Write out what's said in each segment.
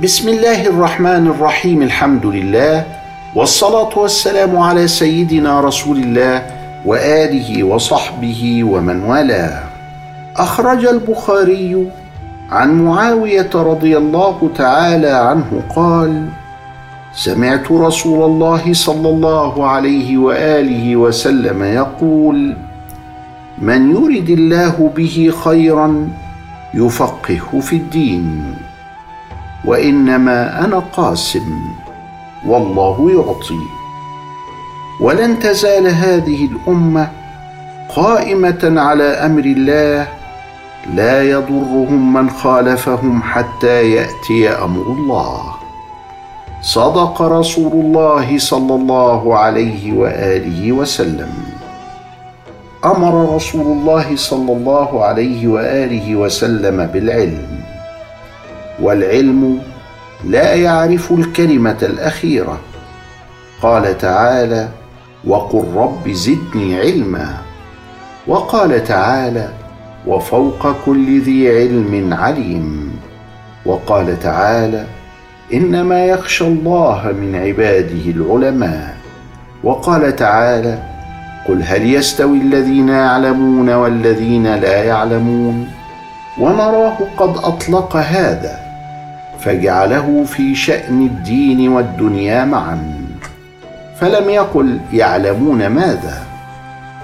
بسم الله الرحمن الرحيم الحمد لله والصلاه والسلام على سيدنا رسول الله واله وصحبه ومن والاه اخرج البخاري عن معاويه رضي الله تعالى عنه قال سمعت رسول الله صلى الله عليه واله وسلم يقول من يرد الله به خيرا يفقهه في الدين وإنما أنا قاسم والله يعطي. ولن تزال هذه الأمة قائمة على أمر الله لا يضرهم من خالفهم حتى يأتي أمر الله. صدق رسول الله صلى الله عليه وآله وسلم. أمر رسول الله صلى الله عليه وآله وسلم بالعلم. والعلم لا يعرف الكلمة الأخيرة. قال تعالى وقل رب زدني علما وقال تعالى وفوق كل ذي علم عليم وقال تعالى إنما يخشى الله من عباده العلماء وقال تعالى قل هل يستوي الذين يعلمون والذين لا يعلمون؟ ونراه قد أطلق هذا فجعله في شأن الدين والدنيا معا. فلم يقل يعلمون ماذا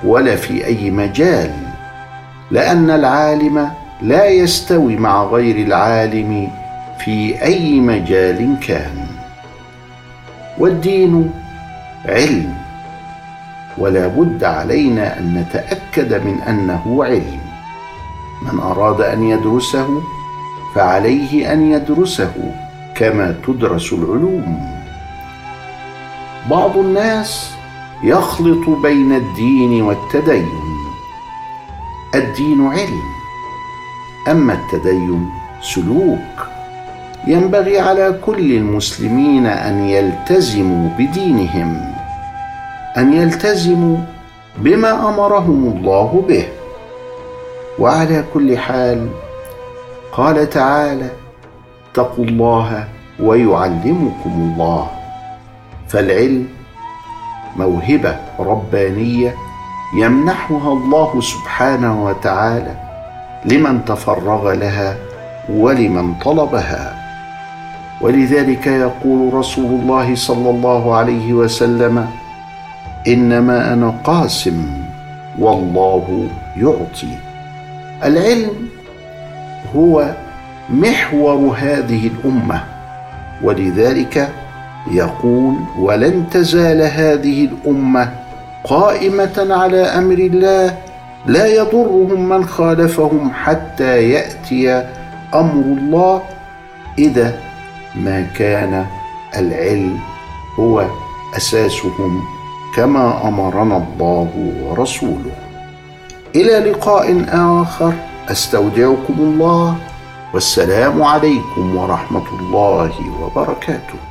ولا في أي مجال لأن العالم لا يستوي مع غير العالم في أي مجال كان. والدين علم ولا بد علينا أن نتأكد من أنه علم. من أراد أن يدرسه فعليه أن يدرسه كما تدرس العلوم. بعض الناس يخلط بين الدين والتدين. الدين علم أما التدين سلوك. ينبغي على كل المسلمين أن يلتزموا بدينهم أن يلتزموا بما أمرهم الله به. وعلى كل حال قال تعالى اتقوا الله ويعلمكم الله. فالعلم موهبة ربانية يمنحها الله سبحانه وتعالى لمن تفرغ لها ولمن طلبها. ولذلك يقول رسول الله صلى الله عليه وسلم إنما أنا قاسم والله يعطي. العلم هو محور هذه الأمة ولذلك يقول ولن تزال هذه الأمة قائمة على أمر الله لا يضرهم من خالفهم حتى يأتي أمر الله إذا ما كان العلم هو أساسهم كما أمرنا الله ورسوله. إلى لقاء آخر. أستودعكم الله والسلام عليكم ورحمة الله وبركاته.